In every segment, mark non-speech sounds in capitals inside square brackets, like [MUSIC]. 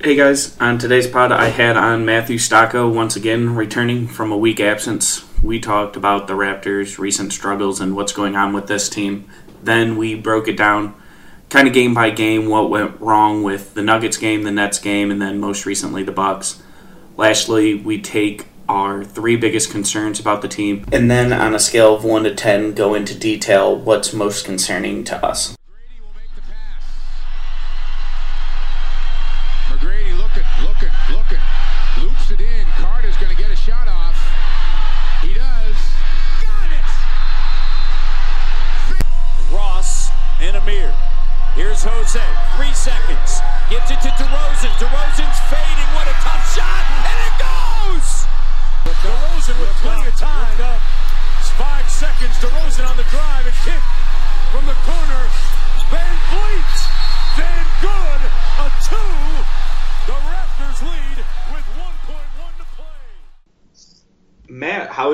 Hey guys, on today's pod, I had on Matthew Stocko once again returning from a week absence. We talked about the Raptors' recent struggles and what's going on with this team. Then we broke it down kind of game by game what went wrong with the Nuggets game, the Nets game, and then most recently the Bucks. Lastly, we take our three biggest concerns about the team, and then on a scale of 1 to 10, go into detail what's most concerning to us.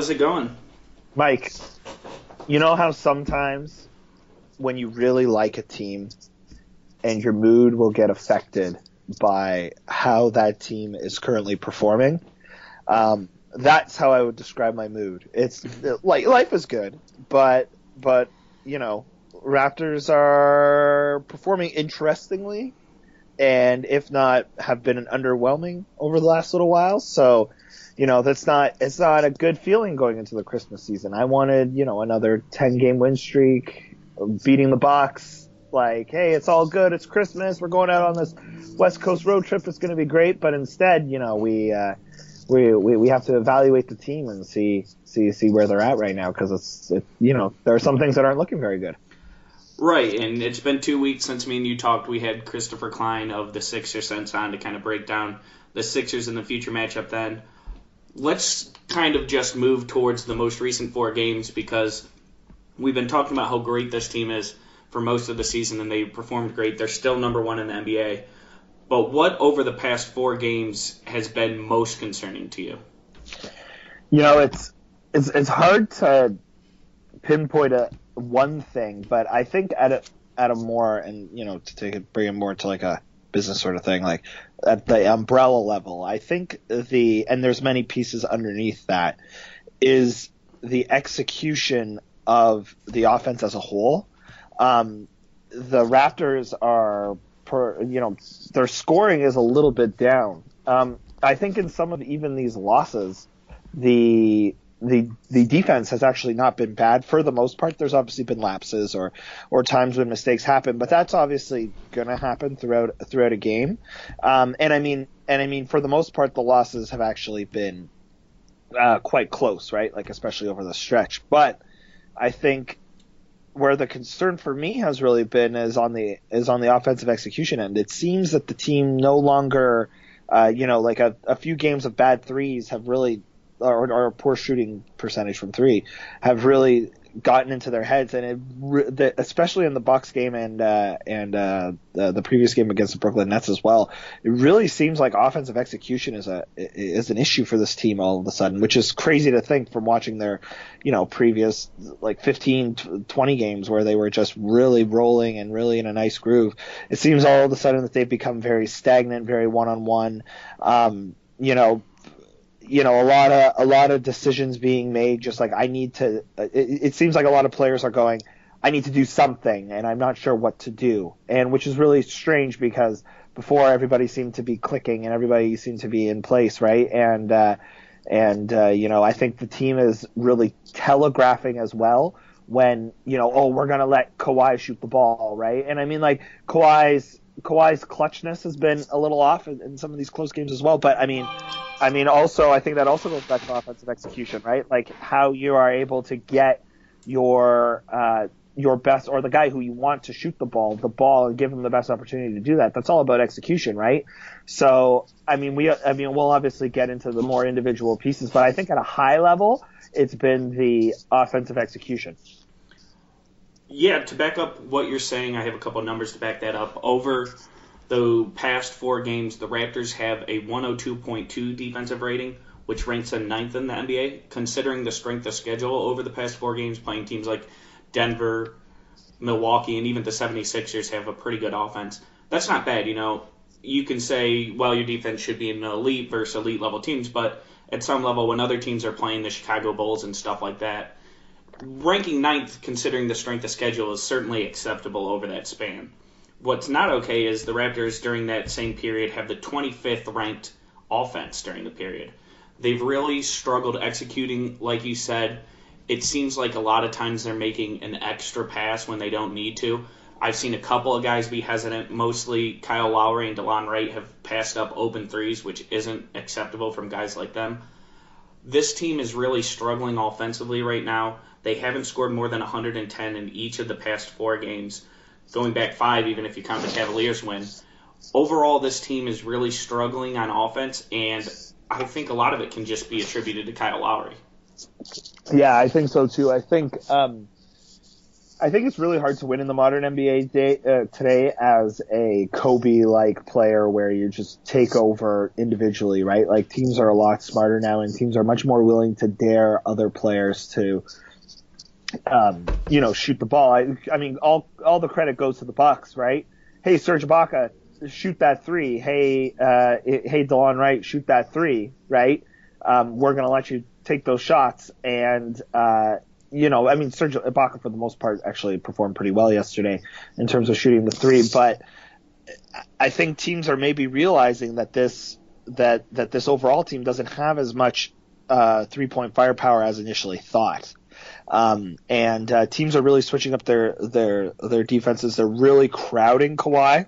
Matt, how is it going? Mike, you know how sometimes when you really like a team and your mood will get affected by how that team is currently performing? Um, that's how I would describe my mood. It's like life is good, but but you know, Raptors are performing interestingly and if not have been underwhelming over the last little while. So, you know, that's not it's not a good feeling going into the Christmas season. I wanted, you know, another 10 game win streak, beating the Bucks. Like, hey, it's all good. It's Christmas. We're going out on this West Coast road trip. It's going to be great. But instead, you know, we uh, we, we we have to evaluate the team and see see see where they're at right now because it's it, you know there are some things that aren't looking very good. Right, and it's been two weeks since me and you talked. We had Christopher Klein of the Sixers Sense on to kind of break down the Sixers in the future matchup then. Let's kind of just move towards the most recent four games because we've been talking about how great this team is for most of the season and they performed great. They're still number one in the NBA. But what over the past four games has been most concerning to you? You know, it's it's it's hard to pinpoint a one thing, but I think at a at a more and you know to take it bring it more to like a business sort of thing, like at the umbrella level, I think the and there's many pieces underneath that is the execution of the offense as a whole. Um, the Raptors are per you know their scoring is a little bit down. Um, I think in some of even these losses, the the the defense has actually not been bad for the most part. There's obviously been lapses or or times when mistakes happen, but that's obviously going to happen throughout throughout a game. Um, and I mean and I mean for the most part, the losses have actually been uh, quite close, right? Like especially over the stretch. But I think where the concern for me has really been is on the is on the offensive execution end. It seems that the team no longer, uh, you know, like a, a few games of bad threes have really or, or poor shooting percentage from three have really gotten into their heads, and it, the, especially in the Bucks game and uh, and uh, the, the previous game against the Brooklyn Nets as well, it really seems like offensive execution is a is an issue for this team all of a sudden, which is crazy to think from watching their, you know, previous like 15, 20 games where they were just really rolling and really in a nice groove. It seems all of a sudden that they've become very stagnant, very one on one. You know, you know a lot of a lot of decisions being made just like i need to it, it, seems like a lot of players are going i need to do something and i'm not sure what to do and which is really strange because before everybody seemed to be clicking and everybody seemed to be in place right and uh and uh, you know i think the team is really telegraphing as well when you know oh we're going to let Kawhi shoot the ball right and i mean like Kawhi's Kawhi's clutchness has been a little off in, in, some of these close games as well. But I mean, I mean, also I think that also goes back to offensive execution, right? Like how you are able to get your uh, your best or the guy who you want to shoot the ball, the ball, and give him the best opportunity to do that. That's all about execution, right? So I mean, we I mean we'll obviously get into the more individual pieces, but I think at a high level, it's been the offensive execution. Yeah, to back up what you're saying, I have a couple numbers to back that up. Over the past four games, the Raptors have a 102.2 defensive rating, which ranks them ninth in the NBA. Considering the strength of schedule over the past four games, playing teams like Denver, Milwaukee, and even the 76ers have a pretty good offense. That's not bad, you know. You can say, well, your defense should be an elite versus elite level teams, but at some level, when other teams are playing the Chicago Bulls and stuff like that, ranking ninth, considering the strength of schedule, is certainly acceptable over that span. What's not okay is the Raptors during that same period have the 25th ranked offense during the period. They've really struggled executing, like you said. It seems like a lot of times they're making an extra pass when they don't need to. I've seen a couple of guys be hesitant. Mostly Kyle Lowry and Delon Wright have passed up open threes, which isn't acceptable from guys like them. This team is really struggling offensively right now. They haven't scored more than 110 in each of the past four games, going back five, even if you count the Cavaliers win. Overall, this team is really struggling on offense, and I think a lot of it can just be attributed to Kyle Lowry. Yeah, I think so too. I think um, I think it's really hard to win in the modern NBA day, uh, today as a Kobe-like player, where you just take over individually, right? Like teams are a lot smarter now, and teams are much more willing to dare other players to um, you know, shoot the ball. I, I mean, all all the credit goes to the Bucks, right? Hey, Serge Ibaka, shoot that three. Hey, uh, hey, Delon Wright, shoot that three, right? Um, we're gonna let you take those shots, and uh, you know, I mean, Serge Ibaka for the most part actually performed pretty well yesterday in terms of shooting the three, but I think teams are maybe realizing that this that that this overall team doesn't have as much uh, three point firepower as initially thought. Um, and uh, teams are really switching up their their their defenses. They're really crowding Kawhi.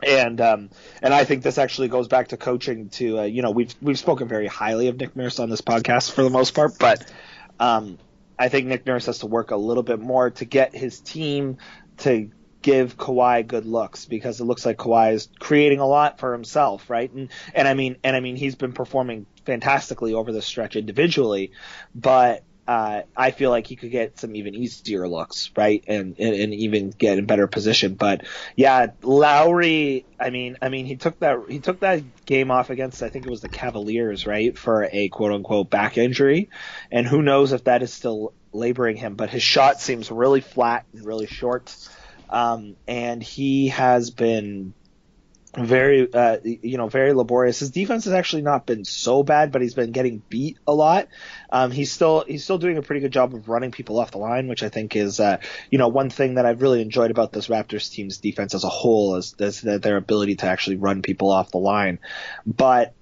And um, and I think this actually goes back to coaching. To uh, you know, we've we've spoken very highly of Nick Nurse on this podcast for the most part, but um, I think Nick Nurse has to work a little bit more to get his team to give Kawhi good looks because it looks like Kawhi is creating a lot for himself, right? And and I mean and I mean he's been performing fantastically over the stretch individually, but uh, I feel like he could get some even easier looks, right, and, and, and even get in better position. But yeah, Lowry. I mean, I mean, he took that he took that game off against I think it was the Cavaliers, right, for a quote unquote back injury, and who knows if that is still laboring him. But his shot seems really flat and really short, um, and he has been very uh, you know very laborious. His defense has actually not been so bad, but he's been getting beat a lot. Um, he's still he's still doing a pretty good job of running people off the line, which I think is uh, you know one thing that I've really enjoyed about this Raptors team's defense as a whole is, is their ability to actually run people off the line. But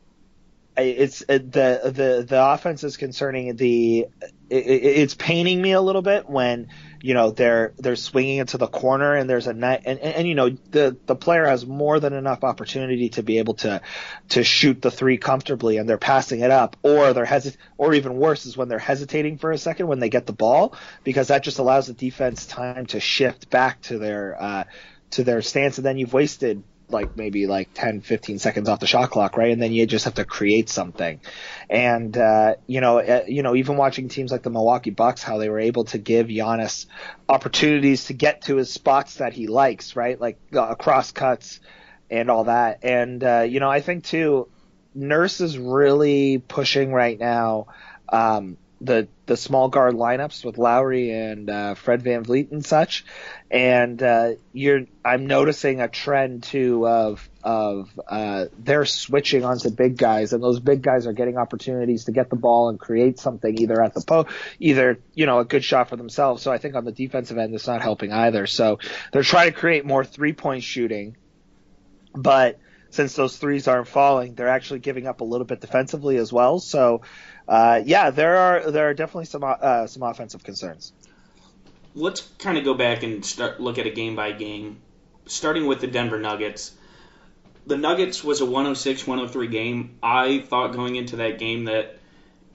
it's it, the the the offense is concerning the it, it's paining me a little bit when you know they're they're swinging into the corner and there's a net and, and, and you know the the player has more than enough opportunity to be able to to shoot the three comfortably and they're passing it up or they're hesit or even worse is when they're hesitating for a second when they get the ball because that just allows the defense time to shift back to their uh, to their stance and then you've wasted like maybe like 10, 15 seconds off the shot clock, right? And then you just have to create something. And, uh, you know, uh, you know, even watching teams like the Milwaukee Bucks, how they were able to give Giannis opportunities to get to his spots that he likes, right? Like uh, cross cuts and all that. And, uh, you know, I think too, Nurse is really pushing right now, um, the the small guard lineups with Lowry and uh, Fred VanVleet and such, and uh, you're I'm noticing a trend too of of uh, they're switching onto big guys, and those big guys are getting opportunities to get the ball and create something either at the po either you know a good shot for themselves. So I think on the defensive end, it's not helping either. So they're trying to create more three point shooting, but since those threes aren't falling, they're actually giving up a little bit defensively as well. So uh, yeah, there are there are definitely some uh, some offensive concerns. Let's kind of go back and start look at a game by game, starting with the Denver Nuggets. The Nuggets was a 106-103 game. I thought going into that game that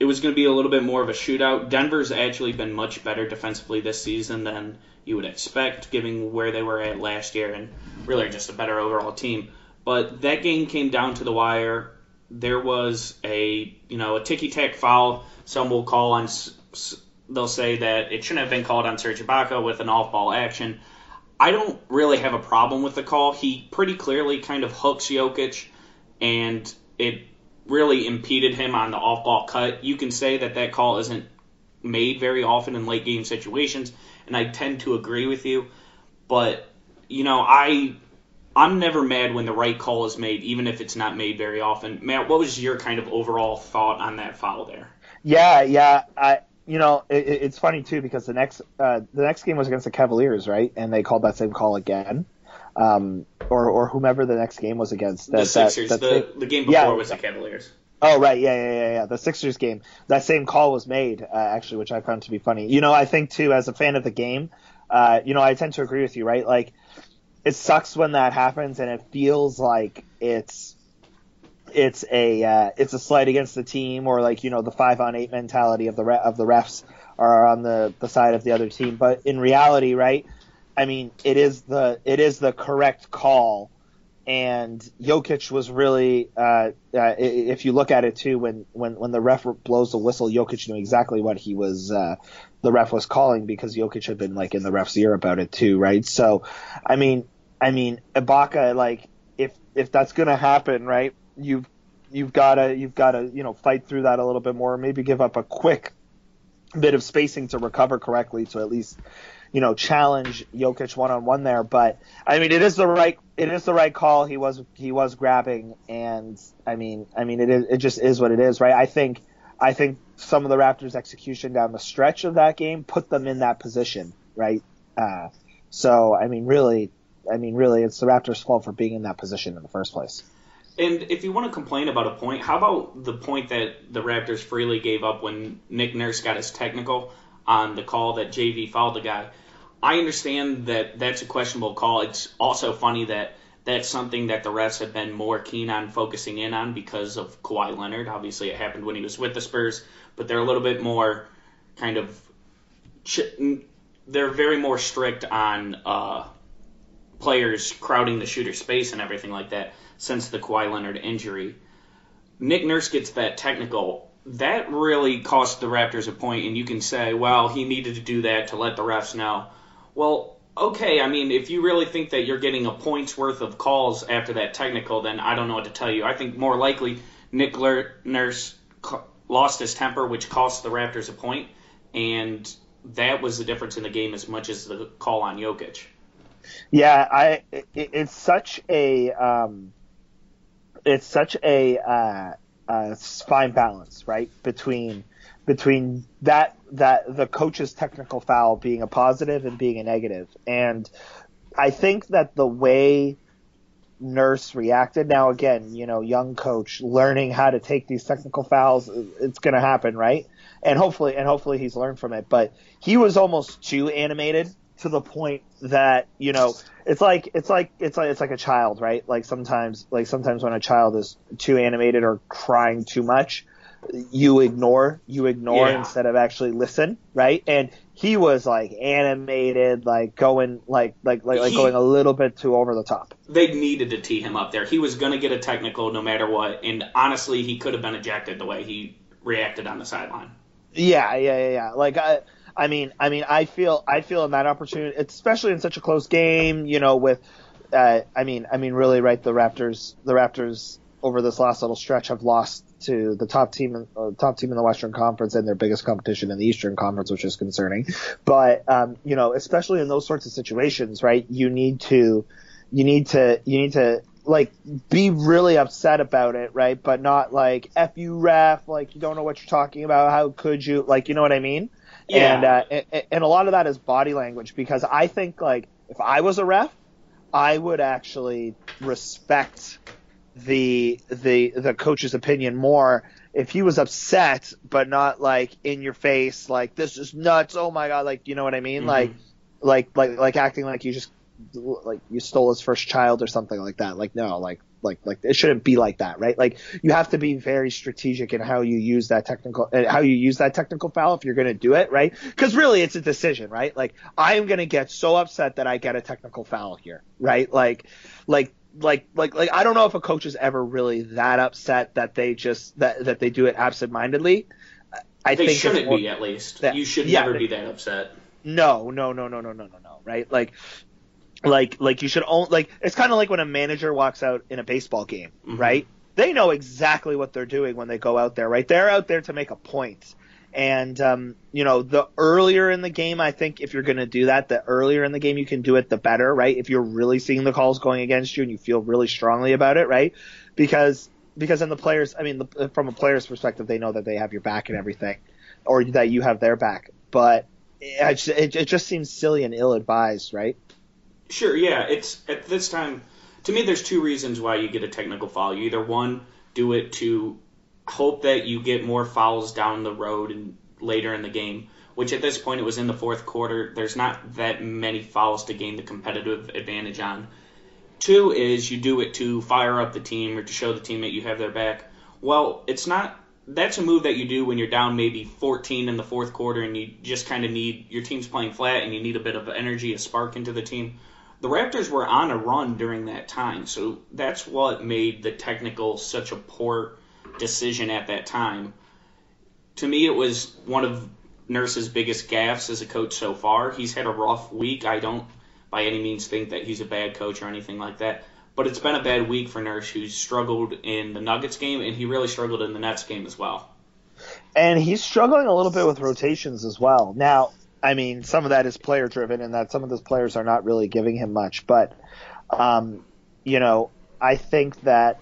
it was going to be a little bit more of a shootout. Denver's actually been much better defensively this season than you would expect, given where they were at last year, and really just a better overall team. But that game came down to the wire there was a you know a ticky tack foul. Some will call on. They'll say that it shouldn't have been called on Serge Ibaka with an off ball action. I don't really have a problem with the call. He pretty clearly kind of hooks Jokic, and it really impeded him on the off ball cut. You can say that that call isn't made very often in late game situations, and I tend to agree with you. But you know, I I'm never mad when the right call is made, even if it's not made very often. Matt, what was your kind of overall thought on that foul there? Yeah, yeah, I you know it, it's funny too because the next uh, the next game was against the Cavaliers, right? And they called that same call again, um, or or whomever the next game was against. That, the Sixers. That, that the, the game before yeah, was the Cavaliers. Oh right, yeah, yeah, yeah, yeah. The Sixers game. That same call was made uh, actually, which I found to be funny. You know, I think too, as a fan of the game, uh, you know, I tend to agree with you, right? Like it sucks when that happens and it feels like it's it's a uh, it's a slight against the team or like you know the five on eight mentality of the re- of the refs are on the the side of the other team. But in reality right I mean it is the it is the correct call. And Jokic was really uh, uh, if you look at it too when when when the ref blows the whistle Jokic knew exactly what he was uh, the ref was calling because Jokic had been like in the ref's ear about it too right? So I mean I mean, Ibaka, like if if that's gonna happen, right? You've you've gotta you've gotta you know fight through that a little bit more. Maybe give up a quick bit of spacing to recover correctly to at least you know challenge Jokic one on one there. But I mean, it is the right it is the right call. He was he was grabbing, and I mean I mean it is it just is what it is, right? I think I think some of the Raptors' execution down the stretch of that game put them in that position, right? Uh, so I mean, really, I mean, really, it's the Raptors' fault for being in that position in the first place. And if you want to complain about a point, how about the point that the Raptors freely gave up when Nick Nurse got his technical on the call that JV fouled the guy? I understand that that's a questionable call. It's also funny that that's something that the refs have been more keen on focusing in on because of Kawhi Leonard. Obviously, it happened when he was with the Spurs, but they're a little bit more kind of. They're very more strict on uh, players crowding the shooter space and everything like that since the Kawhi Leonard injury. Nick Nurse gets that technical. That really cost the Raptors a point, and you can say, well, he needed to do that to let the refs know. Well, okay, I mean, if you really think that you're getting a point's worth of calls after that technical, then I don't know what to tell you. I think more likely Nick Nurse lost his temper, which cost the Raptors a point, and that was the difference in the game as much as the call on Jokic. Yeah, I it, it's such a um, it's such a uh, uh, fine balance, right, between between that that the coach's technical foul being a positive and being a negative. and I think that the way Nurse reacted. Now, again, you know, young coach learning how to take these technical fouls, it's going to happen, right? And hopefully, and hopefully he's learned from it. But he was almost too animated to the point that you know it's like it's like it's like it's like a child right like sometimes like sometimes when a child is too animated or crying too much you ignore you ignore Yeah. instead of actually listen, right? And he was like animated, like going like like like, like He- going a little bit too over the top. They needed to tee him up there. He was going to get a technical no matter what, and honestly, he could have been ejected the way he reacted on the sideline. Yeah, yeah, yeah, yeah. Like I, I mean, I mean, I feel, I feel in that opportunity, especially in such a close game, you know, with, uh, I mean, I mean, really, right? The Raptors, the Raptors over this last little stretch have lost to the top team, in- uh, top team in the Western Conference and their biggest competition in the Eastern Conference, which is concerning. But, um, you know, especially in those sorts of situations, right? You need to, you need to, you need to like be really upset about it, right? But not like f you ref, like you don't know what you're talking about. How could you? Like you know what I mean? Yeah. And uh, and, and a lot of that is body language because I think like if I was a ref, I would actually respect the the the coach's opinion more if he was upset but not like in your face like this is nuts oh my god like you know what i mean Mhm. like like like like acting like you just like you stole his first child or something like that like no like like like it shouldn't be like that right like you have to be very strategic in how you use that technical uh, how you use that technical foul if you're going to do it right because really it's a decision right like i am going to get so upset that i get a technical foul here right like like like like like I don't know if a coach is ever really that upset that they just that that they do it absentmindedly. I They think shouldn't more- be, at least. that- you should yeah, never they- be that upset. No, no, no, no, no, no, no, no. Right? Like, like, like you should own. Like, it's kind of like when a manager walks out in a baseball game, Mhm. right? They know exactly what they're doing when they go out there, right? They're out there to make a point. And um, you know, the earlier in the game, I think if you're going to do that, the earlier in the game you can do it, the better, right? If you're really seeing the calls going against you and you feel really strongly about it, right? Because because then the players, I mean, the, from a player's perspective, they know that they have your back and everything, or that you have their back. But it, it, it just seems silly and ill-advised, right? Sure, yeah. It's at this time. To me, there's two reasons why you get a technical foul. You either one do it to hope that you get more fouls down the road and later in the game, which at this point it was in the fourth quarter. There's not that many fouls to gain the competitive advantage on. Two is you do it to fire up the team or to show the team that you have their back. Well, it's not. That's a move that you do when you're down maybe 14 in the fourth quarter and you just kind of need your team's playing flat and you need a bit of energy, a spark into the team. The Raptors were on a run during that time, so that's what made the technical such a poor decision at that time. To me, it was one of Nurse's biggest gaffes as a coach so far. He's had a rough week. I don't by any means think that he's a bad coach or anything like that. But it's been a bad week for Nurse, who's struggled in the Nuggets game, and he really struggled in the Nets game as well. and he's struggling a little bit with rotations as well. Now, I mean, some of that is player driven, and that some of those players are not really giving him much. But, um, you know, I think that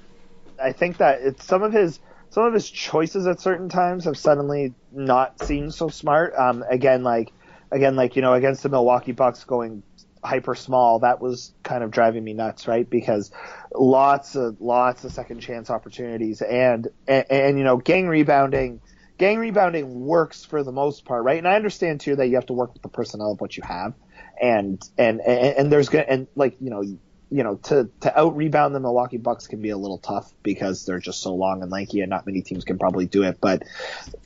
I think that it's some of his some of his choices at certain times have suddenly not seemed so smart. Um, again, like again, like you know, against the Milwaukee Bucks going hyper small, that was kind of driving me nuts, right? Because lots of lots of second chance opportunities, and and, and you know, gang rebounding gang rebounding works for the most part, right? And I understand too that you have to work with the personnel of what you have, and and and, and there's gonna and like you know you know to to out rebound the Milwaukee Bucks can be a little tough because they're just so long and lanky, and not many teams can probably do it. But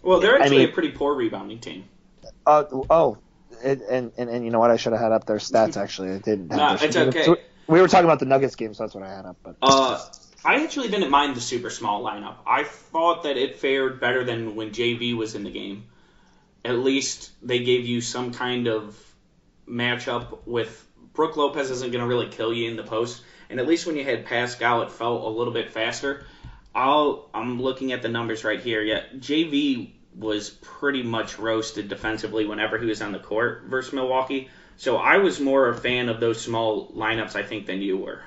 Well, they're I actually mean- a pretty poor rebounding team. uh, oh, it, and, and and you know what? I should have had up their stats [LAUGHS] actually. I didn't. Have No, their- it's okay. We were talking about the Nuggets game, so that's what I had up. But Uh, I actually didn't mind the super small lineup. I thought that it fared better than when JV was in the game. At least they gave you some kind of matchup with Brook Lopez isn't going to really kill you in the post, and at least when you had Pascal, it felt a little bit faster. I'll, I'm looking at the numbers right here. Yeah, JV was pretty much roasted defensively whenever he was on the court versus Milwaukee. So I was more a fan of those small lineups, I think, than you were.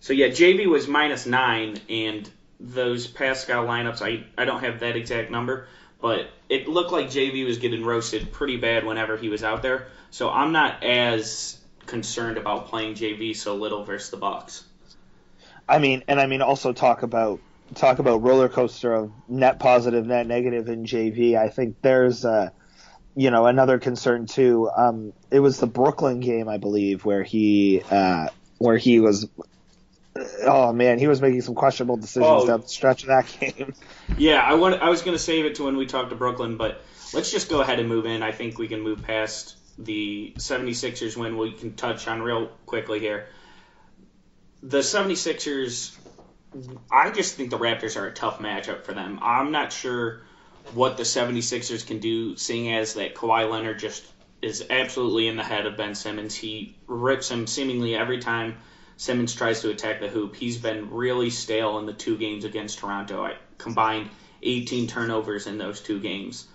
So yeah, JV was minus nine, and those Pascal lineups, I, I don't have that exact number, but it looked like JV was getting roasted pretty bad whenever he was out there. So I'm not as concerned about playing JV so little versus the Bucks. I mean, and I mean also talk about talk about roller coaster of net positive, net negative in JV. I think there's uh you know another concern too. Um, it was the Brooklyn game, I believe, where he uh, where he was Oh man, he was making some questionable decisions Oh. down the stretch of that game. Yeah, I want. I was going to save it to when we talk to Brooklyn, but let's just go ahead and move in. I think we can move past the 76ers win. We can touch on real quickly here. The 76ers, I just think the Raptors are a tough matchup for them. I'm not sure what the 76ers can do, seeing as that Kawhi Leonard just is absolutely in the head of Ben Simmons. He rips him seemingly every time Simmons tries to attack the hoop. He's been really stale in the two games against Toronto. I combined 18 turnovers in those two games.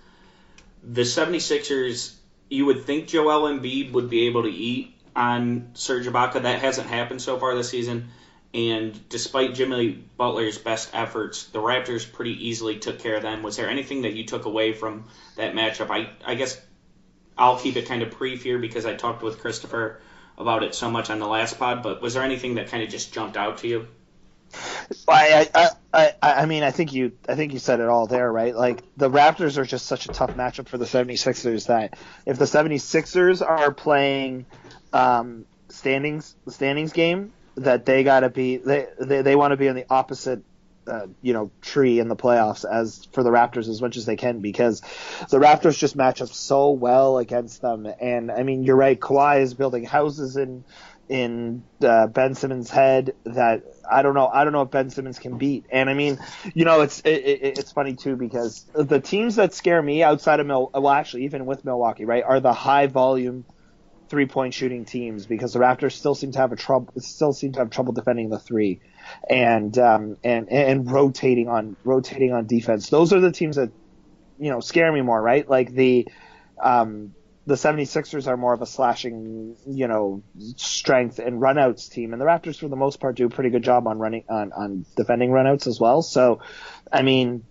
The 76ers, you would think Joel Embiid would be able to eat on Serge Ibaka. That hasn't happened so far this season. And despite Jimmy Butler's best efforts, the Raptors pretty easily took care of them. Was there anything that you took away from that matchup? I, I guess I'll keep it kind of brief here because I talked with Christopher about it so much on the last pod, but was there anything that kind of just jumped out to you? I, I, I, I mean, I think you, I think you said it all there, right? Like the Raptors are just such a tough matchup for the 76ers that if the 76ers are playing um, standings, standings game, that they got to be, they, they, they want to be on the opposite. Uh, you know, tree in the playoffs as for the Raptors as much as they can because the Raptors just match up so well against them. And I mean, you're right. Kawhi is building houses in in uh, Ben Simmons' head that I don't know. I don't know if Ben Simmons can beat. And I mean, you know, it's it, it, it's funny too because the teams that scare me outside of Mil, well, actually, even with Milwaukee, right, are the high volume three point shooting teams because the Raptors still seem to have a trouble still seem to have trouble defending the three and um and and rotating on rotating on defense. Those are the teams that you know scare me more, right? Like the um the 76ers are more of a slashing, you know, strength and runouts team, and the Raptors, for the most part, do a pretty good job on running on on defending runouts as well. So, I mean,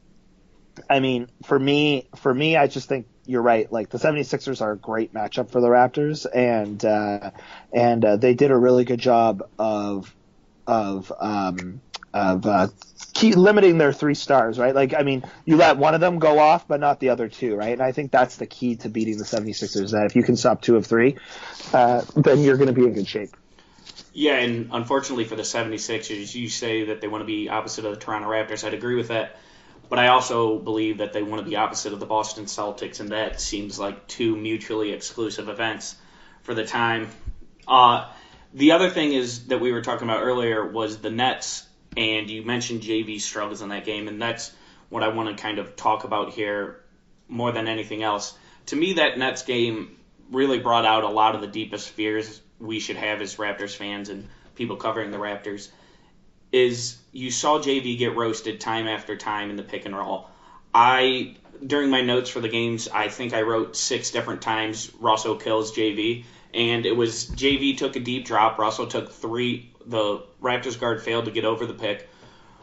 I mean, for me, for me, I just think you're right. Like the 76ers are a great matchup for the Raptors, and uh, and uh, they did a really good job of of um, of uh, limiting their three stars, right? Like, I mean, you let one of them go off, but not the other two, right? And I think that's the key to beating the 76ers. That if you can stop two of three, uh, then you're going to be in good shape. Yeah, and unfortunately for the 76ers, you say that they want to be opposite of the Toronto Raptors. I'd agree with that. But I also believe that they want to be opposite of the Boston Celtics, and that seems like two mutually exclusive events for the time. Uh, the other thing is that we were talking about earlier was the Nets, and you mentioned JV struggles in that game, and that's what I want to kind of talk about here more than anything else. To me, that Nets game really brought out a lot of the deepest fears we should have as Raptors fans and people covering the Raptors. Is you saw JV get roasted time after time in the pick and roll. I during my notes for the games, I think I wrote six different times Russell kills JV, and it was JV took a deep drop. Russell took three. The Raptors guard failed to get over the pick.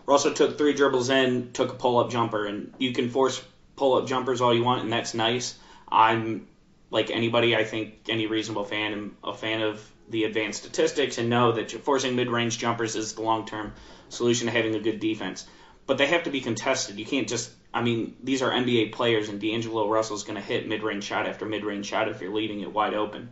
Russell took three dribbles in, took a pull up jumper, and you can force pull up jumpers all you want, and that's nice. I'm like anybody, I think any reasonable fan, am a fan of the advanced statistics and know that forcing mid range jumpers is the long term solution to having a good defense. But they have to be contested. You can't just, I mean, these are NBA players, and D'Angelo Russell's going to hit mid range shot after mid range shot if you're leaving it wide open.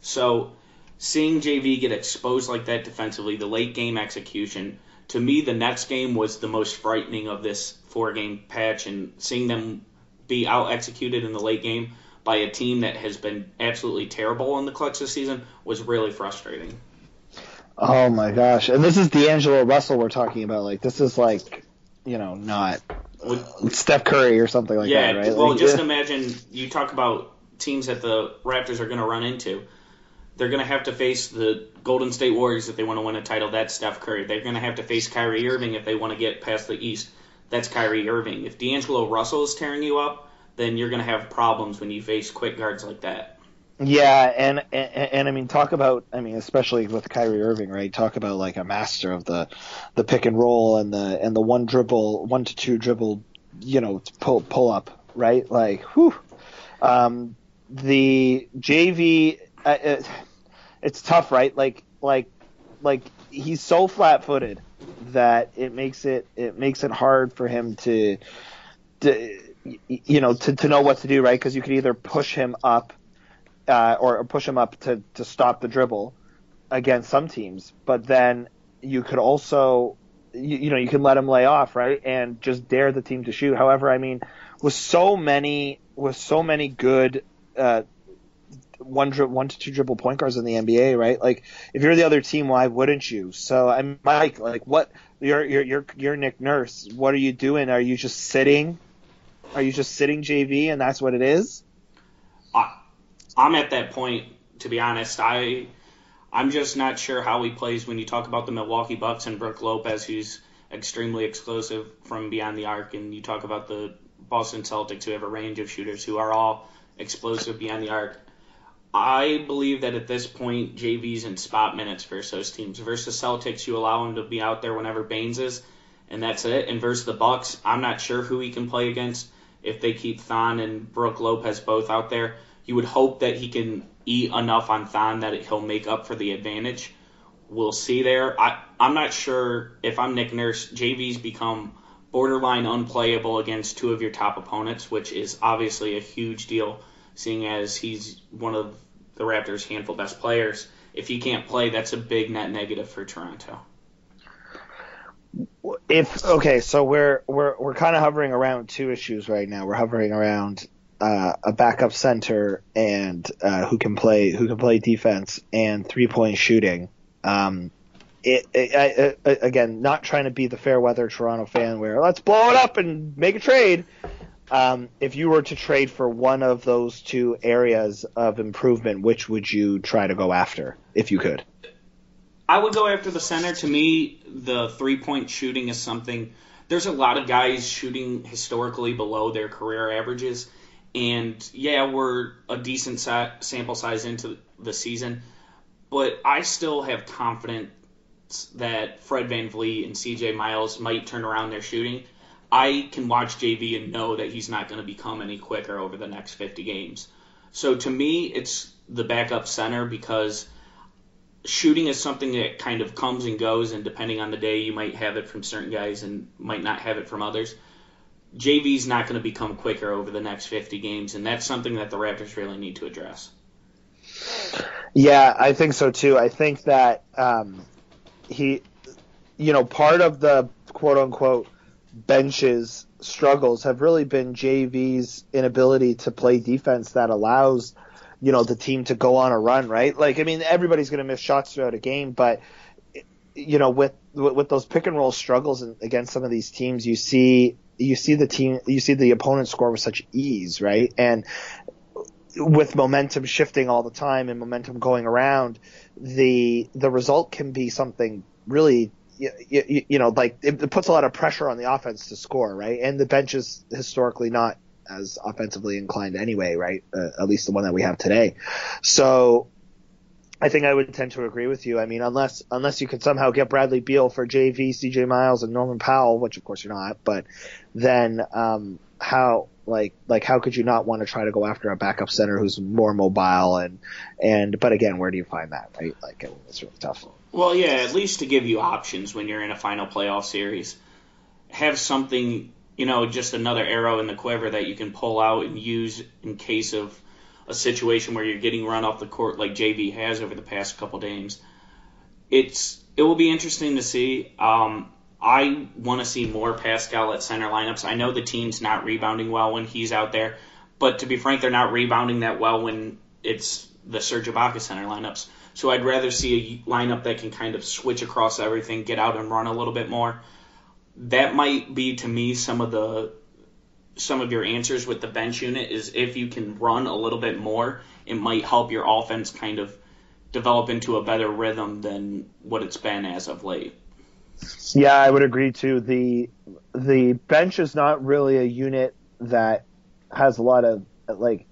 So seeing JV get exposed like that defensively, the late game execution, to me, the next game was the most frightening of this four game patch, and seeing them be out executed in the late game by a team that has been absolutely terrible in the clutch this season was really frustrating. Oh my gosh! And this is D'Angelo Russell we're talking about. Like this is like, you know, not uh, Steph Curry or something like yeah, that, right? well, Like, just yeah. imagine you talk about teams that the Raptors are going to run into. They're going to have to face the Golden State Warriors if they want to win a title. That's Steph Curry. They're going to have to face Kyrie Irving if they want to get past the East. That's Kyrie Irving. If D'Angelo Russell is tearing you up, then you're going to have problems when you face quick guards like that. Yeah, and, and and I mean, talk about I mean, especially with Kyrie Irving, right? Talk about like a master of the the pick and roll and the and the one dribble, one to two dribble, you know, pull pull up, right? Like, whew. Um, the JV, uh, uh, it's tough, right? Like like like he's so flat footed that it makes it it makes it hard for him to to you know to, to know what to do, right? Because you could either push him up uh, or, or push him up to, to stop the dribble against some teams, but then you could also, you, you know, you can let him lay off, right, and just dare the team to shoot. However, I mean, with so many, with so many good. Uh, one dri- one to two dribble point guards in the NBA, right? Like if you're the other team, why wouldn't you? So I'm Mike, like what you're you're you're you're Nick Nurse. What are you doing? Are you just sitting? Are you just sitting JV and that's what it is? I, I'm at that point to be honest. I I'm just not sure how he plays when you talk about the Milwaukee Bucks and Brook Lopez, who's extremely explosive from beyond the arc, and you talk about the Boston Celtics, who have a range of shooters who are all explosive beyond the arc. I believe that at this point, JV's in spot minutes versus those teams. Versus Celtics, you allow him to be out there whenever Baynes is, and that's it. And versus the Bucks, I'm not sure who he can play against if they keep Thon and Brook Lopez both out there. You would hope that he can eat enough on Thon that he'll make up for the advantage. We'll see there. I, I'm not sure if I'm Nick Nurse. JV's become borderline unplayable against two of your top opponents, which is obviously a huge deal seeing as he's one of the Raptors' handful best players. If he can't play, that's a big net negative for Toronto. If okay, so we're we're we're kind of hovering around two issues right now. We're hovering around uh, a backup center and uh, who can play who can play defense and three point shooting. Um, it, it, I, again, not trying to be the fair weather Toronto fan where let's blow it up and make a trade. Um, if you were to trade for one of those two areas of improvement, which would you try to go after if you could? I would go after the center. To me, the three point shooting is something. There's a lot of guys shooting historically below their career averages. And yeah, we're a decent sa- sample size into the season, but I still have confidence that Fred VanVleet and CJ Miles might turn around their shooting. I can watch JV and know that he's not going to become any quicker over the next 50 games. So to me, it's the backup center because shooting is something that kind of comes and goes, and depending on the day, you might have it from certain guys and might not have it from others. JV's not going to become quicker over the next 50 games, and that's something that the Raptors really need to address. Yeah, I think so too. I think that um, he, you know, part of the quote unquote benches struggles have really been JV's inability to play defense that allows, you know, the team to go on a run, right? Like, I mean, everybody's going to miss shots throughout a game, but you know, with with those pick and roll struggles against some of these teams, you see you see the team, you see the opponent score with such ease, right? And with momentum shifting all the time and momentum going around, the the result can be something really you, you, you, know, like it, puts a lot of pressure on the offense to score, right? And the bench is historically not as offensively inclined anyway, right? Uh, at least the one that we have today. So I think I would tend to agree with you. I mean, unless unless you could somehow get Bradley Beal for JV, CJ Miles, and Norman Powell, which of course you're not, but then um, how like like how could you not want to try to go after a backup center who's more mobile and and but again, where do you find that, right? Like it's really tough. Well, yeah, at least to give you options when you're in a final playoff series. Have something, you know, just another arrow in the quiver that you can pull out and use in case of a situation where you're getting run off the court like JV has over the past couple games. It's it will be interesting to see. Um, I want to see more Pascal at center lineups. I know the team's not rebounding well when he's out there, but to be frank, they're not rebounding that well when it's the Serge Ibaka center lineups. So I'd rather see a lineup that can kind of switch across everything, get out and run a little bit more. That might be to me some of the some of your answers with the bench unit is if you can run a little bit more, it might help your offense kind of develop into a better rhythm than what it's been as of late. Yeah, I would agree too. The the bench is not really a unit that has a lot of like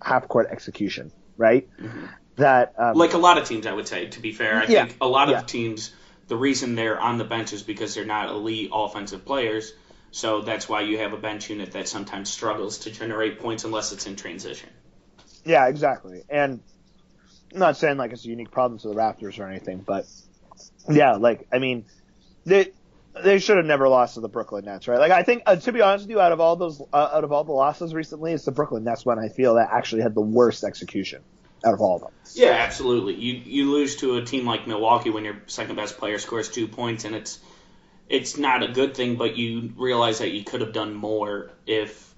half court execution, right? Mm-hmm that um, like a lot of teams, I would say. To be fair, I yeah, think a lot yeah. of teams, the reason they're on the bench is because they're not elite offensive players. So that's why you have a bench unit that sometimes struggles to generate points unless it's in transition. Yeah, exactly. And I'm not saying like it's a unique problem to the Raptors or anything, but yeah, like I mean, they they should have never lost to the Brooklyn Nets, right? Like I think, uh, to be honest with you, out of all those, uh, out of all the losses recently, it's the Brooklyn Nets one I feel that actually had the worst execution. Out of all of them. Yeah, absolutely. You you lose to a team like Milwaukee when your second best player scores two points, and it's it's not a good thing. But you realize that you could have done more if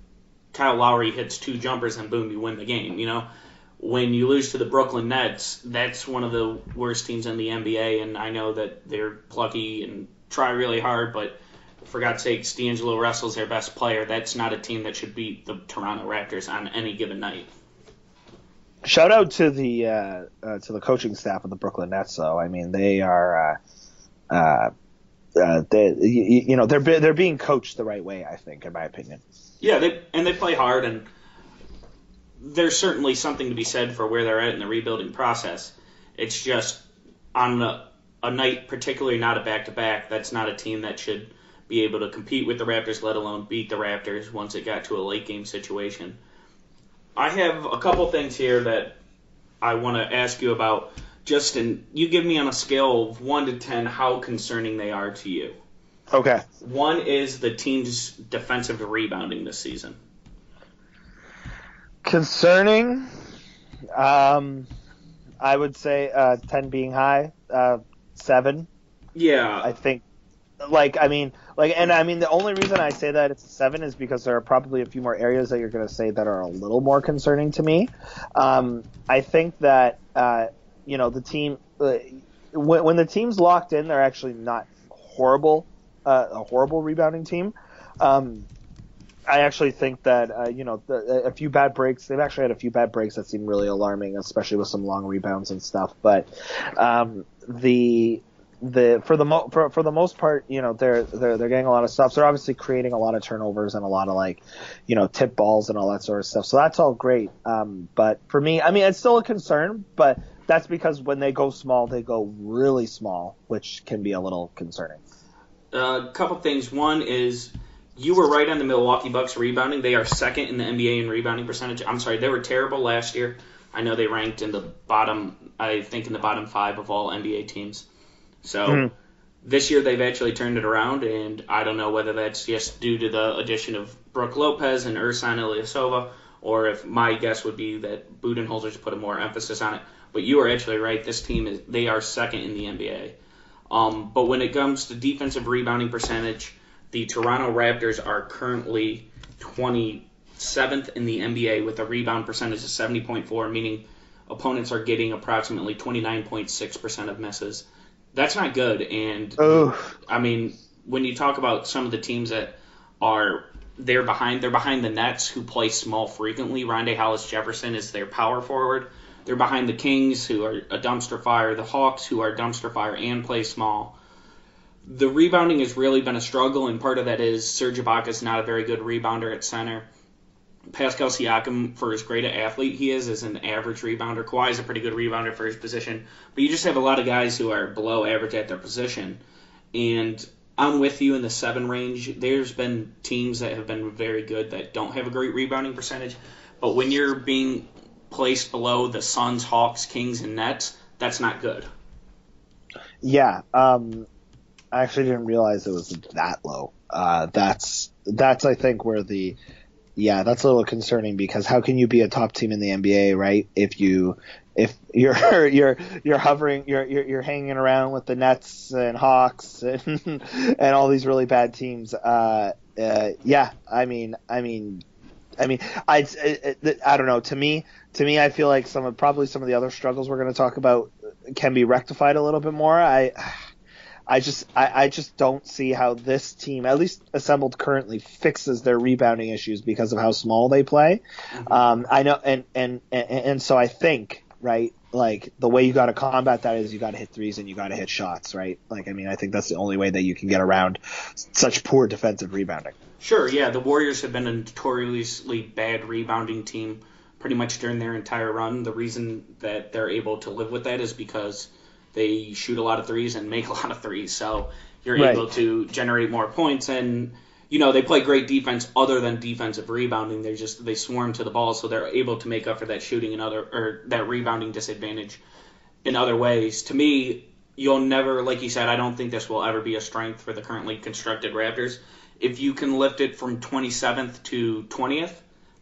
Kyle Lowry hits two jumpers and boom, you win the game. You know, when you lose to the Brooklyn Nets, that's one of the worst teams in the NBA, and I know that they're plucky and try really hard, but for God's sakes, D'Angelo Russell's their best player. That's not a team that should beat the Toronto Raptors on any given night. Shout out to the uh, uh, to the coaching staff of the Brooklyn Nets, though. I mean, they are, uh, uh, uh they, you, you, know, they're they're being coached the right way. I think, in my opinion. Yeah, they and they play hard, and there's certainly something to be said for where they're at in the rebuilding process. It's just on a, a night, particularly not a back to back. That's not a team that should be able to compete with the Raptors, let alone beat the Raptors once it got to a late game situation. I have a couple things here that I want to ask you about. Justin, you give me on a scale of 1 to 10 how concerning they are to you. Okay. One is the team's defensive rebounding this season. Concerning, um, I would say uh, 10 being high, uh, 7. Yeah. I think like I mean, like, and I mean, the only reason I say that it's a seven is because there are probably a few more areas that you're going to say that are a little more concerning to me. Um, I think that uh, you know the team uh, when, when the team's locked in, they're actually not horrible, uh, a horrible rebounding team. Um, I actually think that uh, you know the, a few bad breaks. They've actually had a few bad breaks that seem really alarming, especially with some long rebounds and stuff. But um, the the for the mo- for, for the most part, you know, they're they're they're getting a lot of stops. They're obviously creating a lot of turnovers and a lot of like, you know, tip balls and all that sort of stuff. So that's all great. Um, but for me, I mean, it's still a concern, but that's because when they go small, they go really small, which can be a little concerning. A uh, couple things. One is you were right on the Milwaukee Bucks rebounding. They are second in the NBA in rebounding percentage. I'm sorry, they were terrible last year. I know they ranked in the bottom, I think in the bottom five of all NBA teams. So mm-hmm. this year they've actually turned it around, and I don't know whether that's just due to the addition of Brook Lopez and Ersan Ilyasova, or if my guess would be that Budenholzer's put a more emphasis on it. But you are actually right. This team is they are second in the NBA. Um, but when it comes to defensive rebounding percentage, the Toronto Raptors are currently 27th in the NBA with a rebound percentage of 70.4, meaning opponents are getting approximately 29.6% of misses that's not good. And oh. I mean, when you talk about some of the teams that are they're behind, they're behind the Nets who play small frequently. Rondae Hollis Jefferson is their power forward. They're behind the Kings who are a dumpster fire, the Hawks who are dumpster fire and play small. The rebounding has really been a struggle, and part of that is Serge Ibaka is not a very good rebounder at center. Pascal Siakam, for as great an athlete he is, is an average rebounder. Kawhi is a pretty good rebounder for his position, but you just have a lot of guys who are below average at their position. And I'm with you in the seven range. There's been teams that have been very good that don't have a great rebounding percentage, but when you're being placed below the Suns, Hawks, Kings, and Nets, that's not good. Yeah, um, I actually didn't realize it was that low. Uh, that's that's I think where the yeah, that's a little concerning because how can you be a top team in the NBA, right? If you if [LAUGHS] you're you're you're hovering you're you're, you're hanging around with the Nets and Hawks [LAUGHS] and and all these really bad teams. Uh, uh, yeah, I mean, I mean, I mean, I I don't know. To me, to me, I feel like some of probably some of the other struggles we're going to talk about can be rectified a little bit more. I I just I, I just don't see how this team, at least assembled currently, fixes their rebounding issues because of how small they play. Mm-hmm. Um, I know, and, and and and so I think right, like the way you got to combat that is you got to hit threes and you got to hit shots, right? Like I mean, I think that's the only way that you can get around such poor defensive rebounding. Sure, yeah, the Warriors have been a notoriously bad rebounding team pretty much during their entire run. The reason that they're able to live with that is because they shoot a lot of threes and make [LAUGHS] a lot of threes. So you're right. able to generate more points and you know they play great defense other than defensive rebounding they just they swarm to the ball so they're able to make up for that shooting and other or that rebounding disadvantage in other ways to me you'll never like you said i don't think this will ever be a strength for the currently constructed raptors if you can lift it from 27th to 20th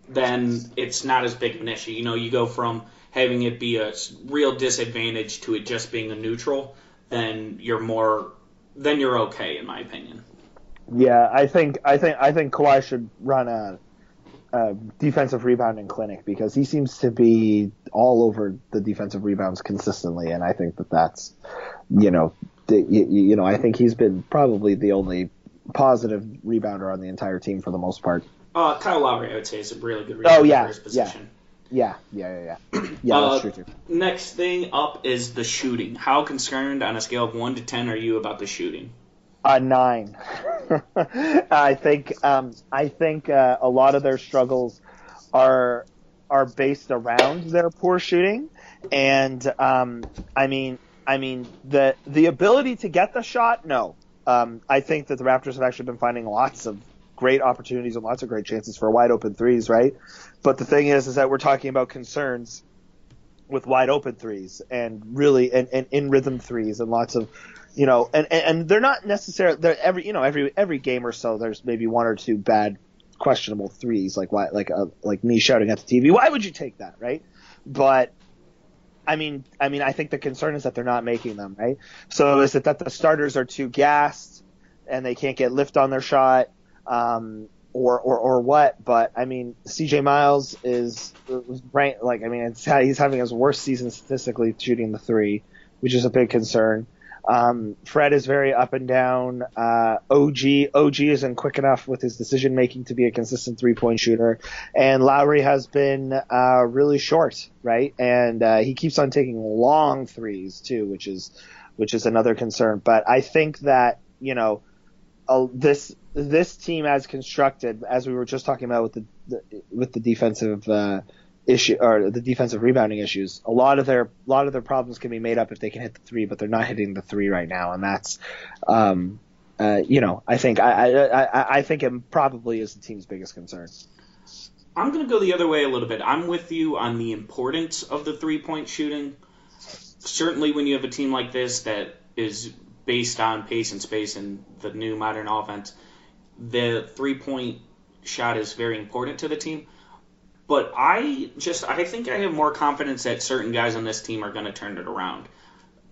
then it's not as big of an issue. You know, you go from having it be a real disadvantage to it just being a neutral, then you're more, then you're okay, in my opinion. Yeah, I think I think I think Kawhi should run a, a defensive rebounding clinic because he seems to be all over the defensive rebounds consistently, and I think that that's, you know, the, you, you know, I think he's been probably the only positive rebounder on the entire team for the most part. Uh, Kyle Lowry, I would say, is a really good Oh, rebounder yeah, for his position. Yeah, yeah, yeah, yeah. Yeah, [CLEARS THROAT] Uh, that's true too. Next thing up is the shooting. How concerned on a scale of 1 to 10 are you about the shooting? A nine. [LAUGHS] I think um, I think uh, a lot of their struggles are are based around their poor shooting, and um, I mean I mean the the ability to get the shot. No, um, I think that the Raptors have actually been finding lots of great opportunities and lots of great chances for wide open threes, right? But the thing is, is that we're talking about concerns with wide open threes and really and, and in rhythm threes and lots of you know and, and, and they're not necessarily they're every you know every every game or so there's maybe one or two bad questionable threes like why like uh, like me shouting at the TV why would you take that? Right? But I mean I mean I think the concern is that they're not making them right? So is it that the starters are too gassed and they can't get lift on their shot? Um, or, or or what. But I mean, CJ Miles is right. Like I mean, he's having his worst season statistically shooting the three, which is a big concern. Um, Fred is very up and down. Uh, OG OG isn't quick enough with his decision making to be a consistent three point shooter, and Lowry has been uh, really short, right? And uh, he keeps on taking long threes too, which is which is another concern. But I think that you know this this team as constructed, as we were just talking about with the, the with the defensive uh, issue or the defensive rebounding issues, a lot of their a lot of their problems can be made up if they can hit the three, but they're not hitting the three right now, and that's um, uh, you know I think I, I I I think it probably is the team's biggest concern. I'm going to go the other way a little bit. I'm with you on the importance of the three point shooting. Certainly, when you have a team like this that is based on pace and space and the new modern offense, the three point shot is very important to the team. But I just I think I have more confidence that certain guys on this team are going to turn it around.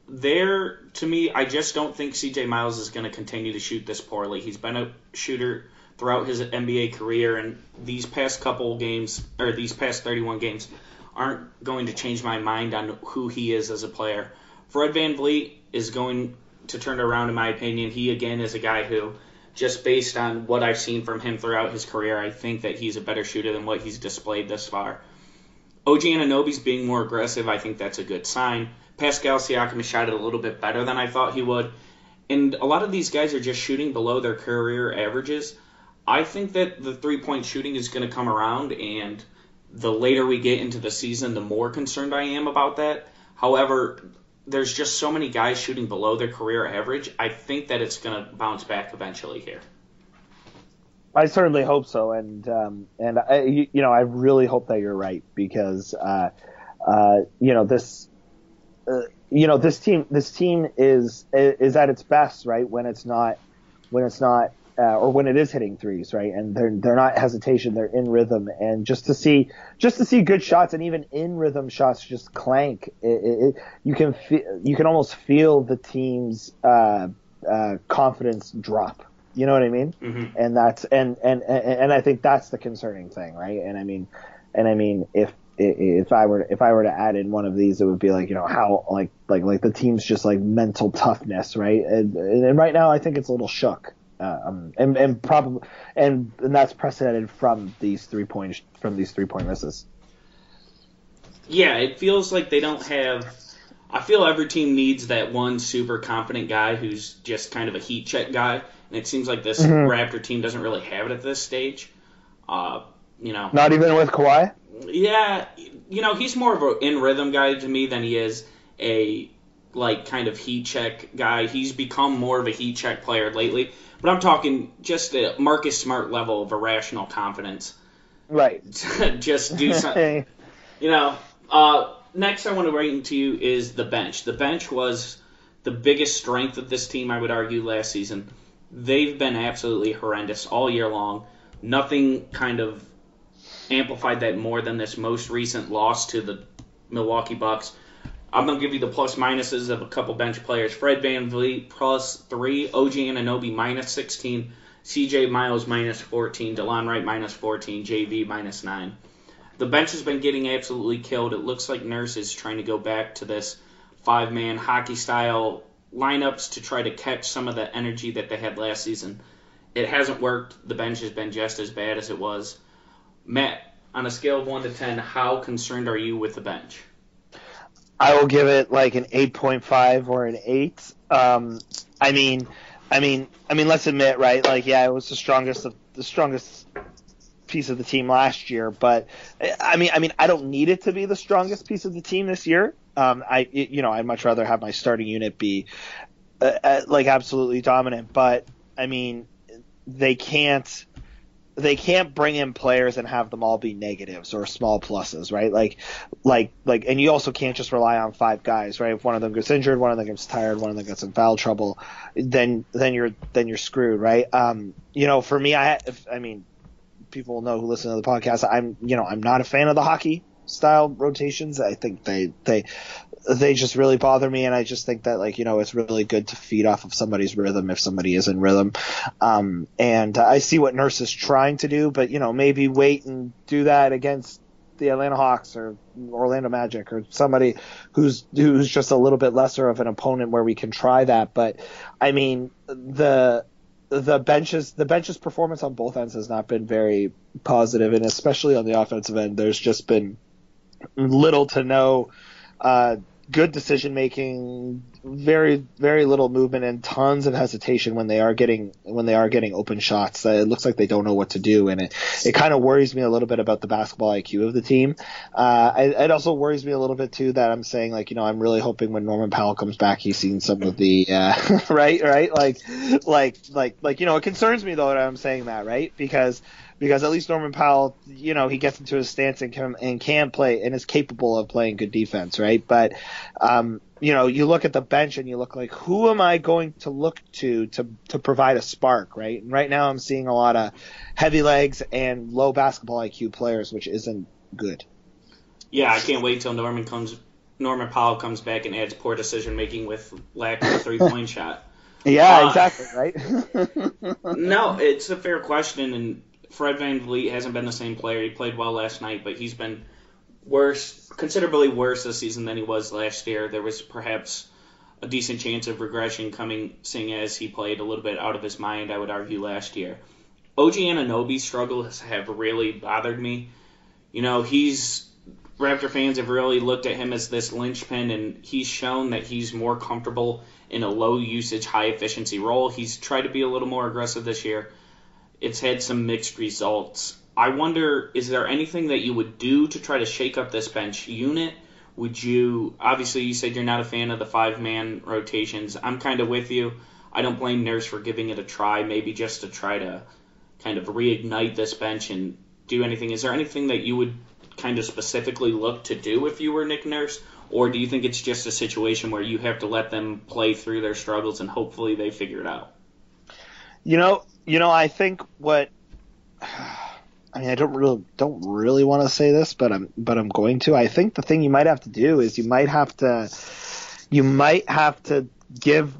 There, to me, I just don't think CJ Miles is going to continue to shoot this poorly. He's been a shooter throughout his NBA career, and these past couple games or these past 31 games aren't going to change my mind on who he is as a player. Fred VanVleet is going to turn it around, in my opinion. He again is a guy who, just based on what I've seen from him throughout his career, I think that he's a better shooter than what he's displayed thus far. OG Anunoby's being more aggressive. I think that's a good sign. Pascal Siakam has shot it a little bit better than I thought he would. And a lot of these guys are just shooting below their career averages. I think that the three point shooting is going to come around, and the later we get into the season, the more concerned I am about that. However, there's just so many guys shooting below their career average. I think that it's going to bounce back eventually here. I certainly hope so, and um, and I, you, know I really hope that you're right because uh, uh, you know this uh, you know this team this team is is at its best right when it's not when it's not uh, or when it is hitting threes right and they're they're not hesitation they're in rhythm and just to see just to see good shots and even in rhythm shots just clank it, it, it, you can feel you can almost feel the team's uh, uh, confidence drop you know what I mean? Mm-hmm. And that's and, and and and I think that's the concerning thing, right? And I mean, and I mean, if if I were if I were to add in one of these, it would be like you know how like like like the team's just like mental toughness, right? And, and right now, I think it's a little shook, um, and and probably and and that's precedented from these three point from these three point misses. Yeah, it feels like they don't have. I feel every team needs that one super confident guy who's just kind of a heat check guy, and it seems like this Mhm. Raptor team doesn't really have it at this stage. Uh, you know, Not even with Kawhi. yeah, you know, he's more of an in rhythm guy to me than he is a like kind of heat check guy. He's become more of a heat check player lately, but I'm talking just a Marcus Smart level of irrational confidence. Right. [LAUGHS] just do something. [LAUGHS] You know, uh, next I want to bring to you is the bench. The bench was the biggest strength of this team, I would argue, last season. They've been absolutely horrendous all year long. Nothing kind of amplified that more than this most recent loss to the Milwaukee Bucks. I'm gonna give you the plus minuses of a couple bench players. Fred VanVleet plus three, OG Anunoby minus 16, CJ Miles minus 14, Delon Wright minus 14, JV minus nine. The bench has been getting absolutely killed. It looks like Nurse is trying to go back to this five man hockey style lineups to try to catch some of the energy that they had last season. It hasn't worked. The bench has been just as bad as it was. Matt, on a scale of 1 to 10, how concerned are you with the bench? I will give it like an 8.5 or an 8. Um, I mean, I mean, I mean, let's admit, right? Like, yeah, it was the strongest of the strongest piece of the team last year, but I mean, I mean, I don't need it to be the strongest piece of the team this year. Um, I, you know, I'd much rather have my starting unit be uh, uh, like absolutely dominant, but I mean, they can't they can't bring in players and have them all be negatives or small pluses, right? Like, like, like, and you also can't just rely on five guys, right? If one of them gets injured, one of them gets tired, one of them gets in foul trouble, then, then you're, then you're screwed, right? Um, you know, for me, I, if, I mean, people know who listen to the podcast, I'm, you know, I'm not a fan of the hockey style rotations. I think they, they, they just really bother me, and I just think that like you know it's really good to feed off of somebody's rhythm if somebody is in rhythm. Um, and I see what Nurse is trying to do, but you know maybe wait and do that against the Atlanta Hawks or Orlando Magic or somebody who's who's just a little bit lesser of an opponent where we can try that. But I mean the the benches the benches performance on both ends has not been very positive, and especially on the offensive end, there's just been little to no. Uh, good decision making, very very little movement, and tons of hesitation when they are getting when they are getting open shots. Uh, it looks like they don't know what to do, and it it kind of worries me a little bit about the basketball IQ of the team. Uh, it, it also worries me a little bit too that I'm saying like you know I'm really hoping when Norman Powell comes back he's seen some of the uh, [LAUGHS] right right like like like like you know it concerns me though that I'm saying that right because because at least Norman Powell, you know, he gets into his stance and can and can play and is capable of playing good defense, right? But um, you know, you look at the bench and you look like, who am I going to look to to to provide a spark, right? And right now, I'm seeing a lot of heavy legs and low basketball IQ players, which isn't good. Yeah, I can't wait till Norman comes. Norman Powell comes back and adds poor decision making with lack of a three point [LAUGHS] shot. Yeah, uh, exactly, right? [LAUGHS] no, it's a fair question, and Fred Van VanVleet hasn't been the same player. He played well last night, but he's been worse, considerably worse this season than he was last year. There was perhaps a decent chance of regression coming, seeing as he played a little bit out of his mind, I would argue, last year. OG Anunoby's struggles have really bothered me. You know, he's Raptor fans have really looked at him as this linchpin, and he's shown that he's more comfortable in a low usage, high efficiency role. He's tried to be a little more aggressive this year it's had some mixed results. I wonder, is there anything that you would do to try to shake up this bench unit? Would you, obviously, you said you're not a fan of the five man rotations. I'm kind of with you. I don't blame Nurse for giving it a try, maybe just to try to kind of reignite this bench and do anything. Is there anything that you would kind of specifically look to do if you were Nick Nurse? Or do you think it's just a situation where you have to let them play through their struggles and hopefully they figure it out? You know, you know, I think what I mean, I don't really don't really want to say this, but I'm but I'm going to. I think the thing you might have to do is you might have to you might have to give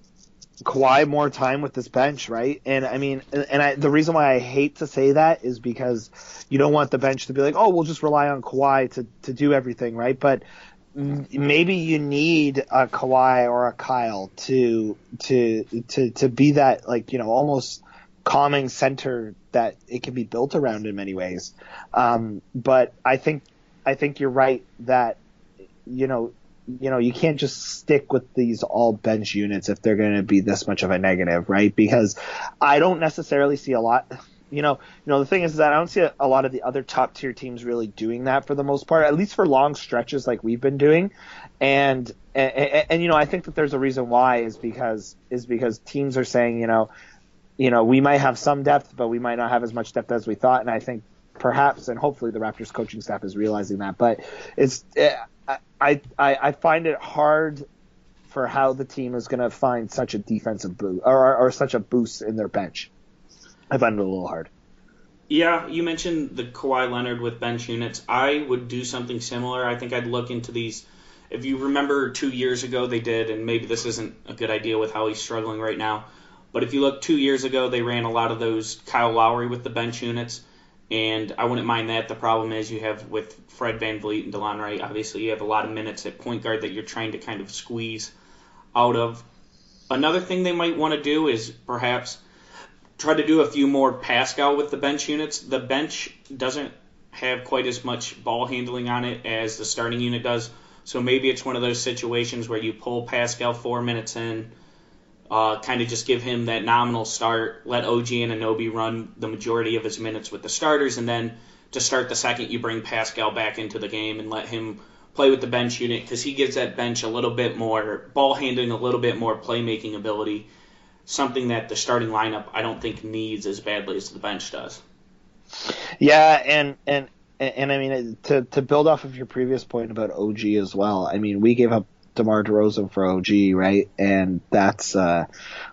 Kawhi more time with this bench, right? And I mean, and I, the reason why I hate to say that is because you don't want the bench to be like, oh, we'll just rely on Kawhi to to do everything, right? But maybe you need a Kawhi or a Kyle to to to to be that like you know almost calming center that it can be built around in many ways. Um, but I think I think you're right that you know you know you can't just stick with these all bench units if they're going to be this much of a negative, right? Because I don't necessarily see a lot. You know, you know the thing is that I don't see a, a lot of the other top tier teams really doing that for the most part, at least for long stretches like we've been doing. And and, and, and you know I think that there's a reason why is because is because teams are saying you know you know, we might have some depth, but we might not have as much depth as we thought. And I think perhaps and hopefully the Raptors coaching staff is realizing that. But it's eh, I I, I find it hard for how the team is going to find such a defensive boost or, or such a boost in their bench. I find it a little hard. Yeah, you mentioned the Kawhi Leonard with bench units. I would do something similar. I think I'd look into these. If you remember two years ago, they did, and maybe this isn't a good idea with how he's struggling right now. But if you look two years ago, they ran a lot of those Kyle Lowry with the bench units, and I wouldn't mind that. The problem is you have with Fred Van VanVleet and Delon Wright, obviously you have a lot of minutes at point guard that you're trying to kind of squeeze out of. Another thing they might want to do is perhaps try to do a few more Pascal with the bench units. The bench doesn't have quite as much ball handling on it as the starting unit does. So maybe it's one of those situations where you pull Pascal four minutes in, uh, kind of just give him that nominal start, let OG Anunoby run the majority of his minutes with the starters, and then to start the second, you bring Pascal back into the game and let him play with the bench unit because he gives that bench a little bit more ball handling, a little bit more playmaking ability something that the starting lineup I don't think needs as badly as the bench does. Yeah, and and and I mean to to build off of your previous point about OG as well. I mean, we gave up DeMar DeRozan for OG, right? And that's uh,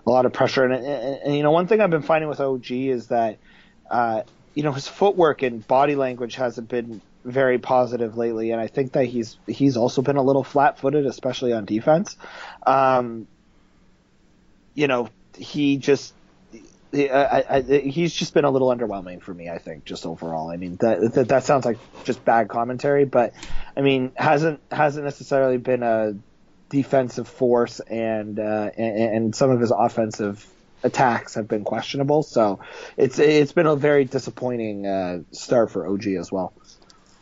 a lot of pressure. And, and, and, you know, one thing I've been finding with OG is that uh, you know his footwork and body language hasn't been very positive lately, and I think that he's he's also been a little flat-footed, especially on defense. Um, you know, he just I, I, he's just been a little underwhelming for me. I think just overall. I mean that, that, that sounds like just bad commentary, but I mean hasn't hasn't necessarily been a defensive force, and uh, and, and some of his offensive attacks have been questionable. So it's it's been a very disappointing uh, start for OG as well.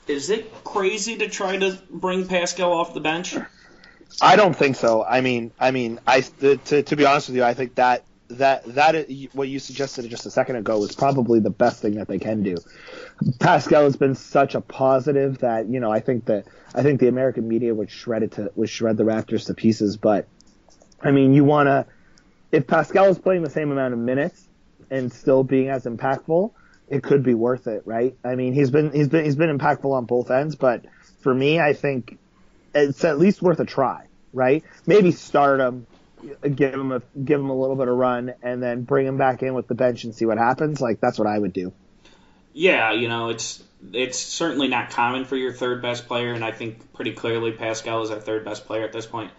Is it crazy to try to bring Pascal off the bench? I don't think so. I mean, I mean, I to, to be honest with you, I think that that that what you suggested just a second ago was probably the best thing that they can do. Pascal has been such a positive that you know I think that I think the American media would shred it to would shred the Raptors to pieces. But I mean, you want to if Pascal is playing the same amount of minutes and still being as impactful, it could be worth it, right? I mean, he's been he's been he's been impactful on both ends, but for me, I think it's at least worth a try, right? Maybe start him, give him a give him a little bit of run, and then bring him back in with the bench and see what happens. Like that's what I would do. Yeah, you know, it's it's certainly not common for your third best player, and I think pretty clearly Pascal is our third best player at this point.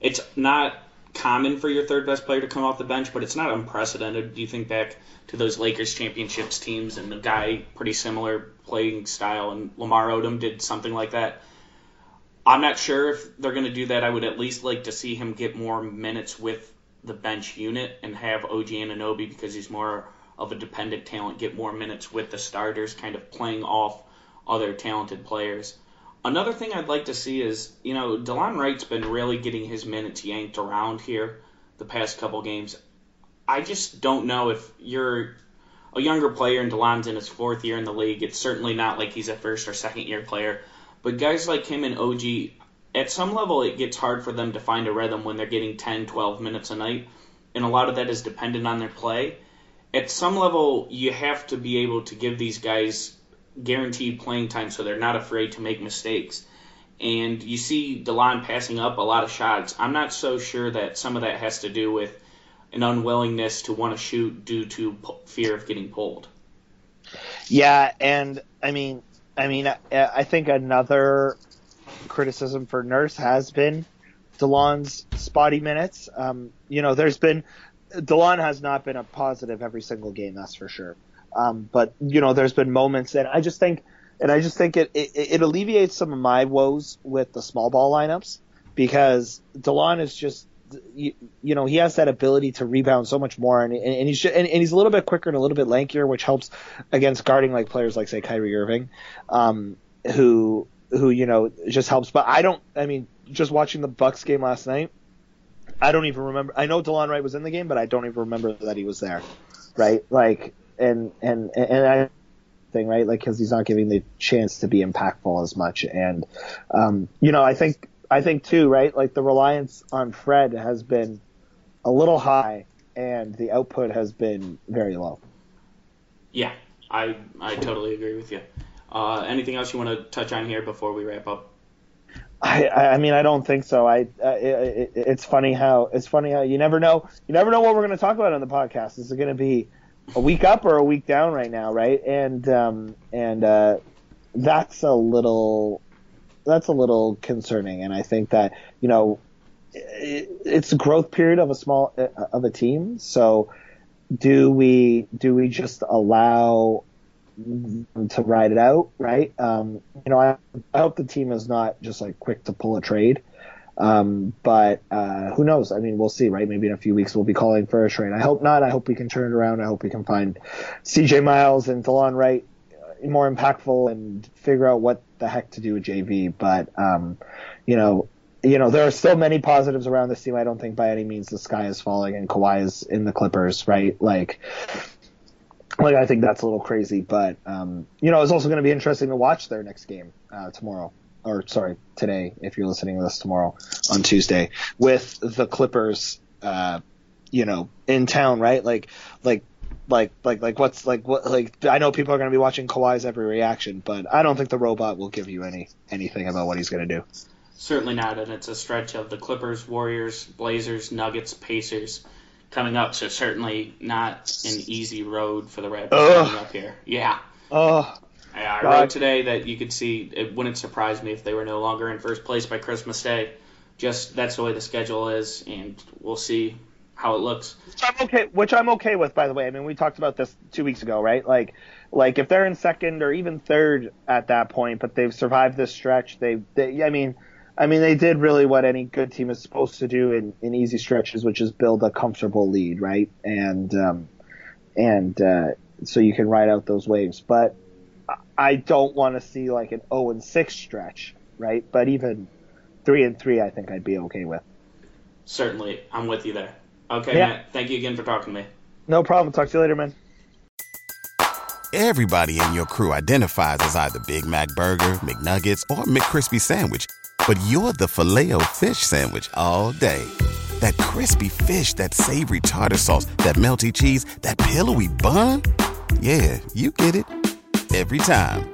It's not common for your third best player to come off the bench, but it's not unprecedented. Do you think back to those Lakers championships teams, and the guy pretty similar playing style, and Lamar Odom did something like that I'm not sure if they're going to do that. I would at least like to see him get more minutes with the bench unit and have OG Anunoby because he's more of a dependent talent get more minutes with the starters, kind of playing off other talented players. Another thing I'd like to see is, you know, Delon Wright's been really getting his minutes yanked around here the past couple games. I just don't know if you're a younger player and Delon's in his fourth year in the league. It's certainly not like he's a first or second year player. But guys like him and OG, at some level, it gets hard for them to find a rhythm when they're getting 10, 12 minutes a night. And a lot of that is dependent on their play. At some level, you have to be able to give these guys guaranteed playing time so they're not afraid to make mistakes. And you see Delon passing up a lot of shots. I'm not so sure that some of that has to do with an unwillingness to want to shoot due to fear of getting pulled. Yeah, and I mean, I mean, I, I think another criticism for Nurse has been Delon's spotty minutes. Um, you know, there's been Delon has not been a positive every single game, that's for sure. Um, but you know, there's been moments, and I just think, and I just think it, it, it alleviates some of my woes with the small ball lineups because Delon is just you, you, know, he has that ability to rebound so much more, and, and he's and, and, he's a little bit quicker and a little bit lankier, which helps against guarding like players like say Kyrie Irving, um, who who you know just helps. But I don't. I mean, just watching the Bucks game last night, I don't even remember. I know Delon Wright was in the game, but I don't even remember that he was there, right? Like, and and and I thing, right? Like, because he's not giving the chance to be impactful as much. And, um, you know, I think I think too, right? Like the reliance on Fred has been a little high, and the output has been very low. Yeah, I I totally agree with you. Uh, anything else you want to touch on here before we wrap up? I, I mean I don't think so. I uh, it, it, it's funny how it's funny how you never know you never know what we're going to talk about on the podcast. Is it going to be a week up or a week down right now, right? And um, and uh, that's a little that's a little concerning. And I think that you know it, it's a growth period of a small of a team. So do we do we just allow to ride it out, right? Um, you know, I, I hope the team is not just like quick to pull a trade. Um, but uh, who knows? I mean, we'll see, right? Maybe in a few weeks we'll be calling for a trade. I hope not. I hope we can turn it around. I hope we can find CJ Miles and Delon Wright more impactful and figure out what the heck to do with JV. But um, you know, you know, there are still many positives around this team. I don't think by any means the sky is falling and Kawhi is in the Clippers, right? Like, like I think that's a little crazy, but um, you know, it's also going to be interesting to watch their next game uh, tomorrow or sorry, today, if you're listening to this tomorrow on Tuesday, with the Clippers, uh, you know, in town, right? Like, like, like, like, like, what's like, what, like, I know people are going to be watching Kawhi's every reaction, but I don't think the robot will give you any anything about what he's going to do. Certainly not, and it's a stretch of the Clippers, Warriors, Blazers, Nuggets, Pacers coming up, so certainly not an easy road for the Raptors Ugh. coming up here. Yeah. Oh, I wrote today that you could see it wouldn't surprise me if they were no longer in first place by Christmas Day. Just that's the way the schedule is, and we'll see how it looks. which I'm okay, which I'm okay with, by the way. I mean, we talked about this two weeks ago, right? Like, like if they're in second or even third at that point, but they've survived this stretch, they, they I mean, I mean, they did really what any good team is supposed to do in, in easy stretches, which is build a comfortable lead, right? And um, and uh, so you can ride out those waves. But I- don't want to see like an 0 and 6 stretch, right? But even three and three, I think I'd be okay with. Certainly, I'm with you there. Okay, Yeah. Matt. Thank you again for talking to me. No problem. Talk to you later, man. Everybody in your crew identifies as either Big Mac Burger, McNuggets, or McCrispy Sandwich. But you're the filet fish Sandwich all day. That crispy fish, that savory tartar sauce, that melty cheese, that pillowy bun. Yeah, you get it. Every time.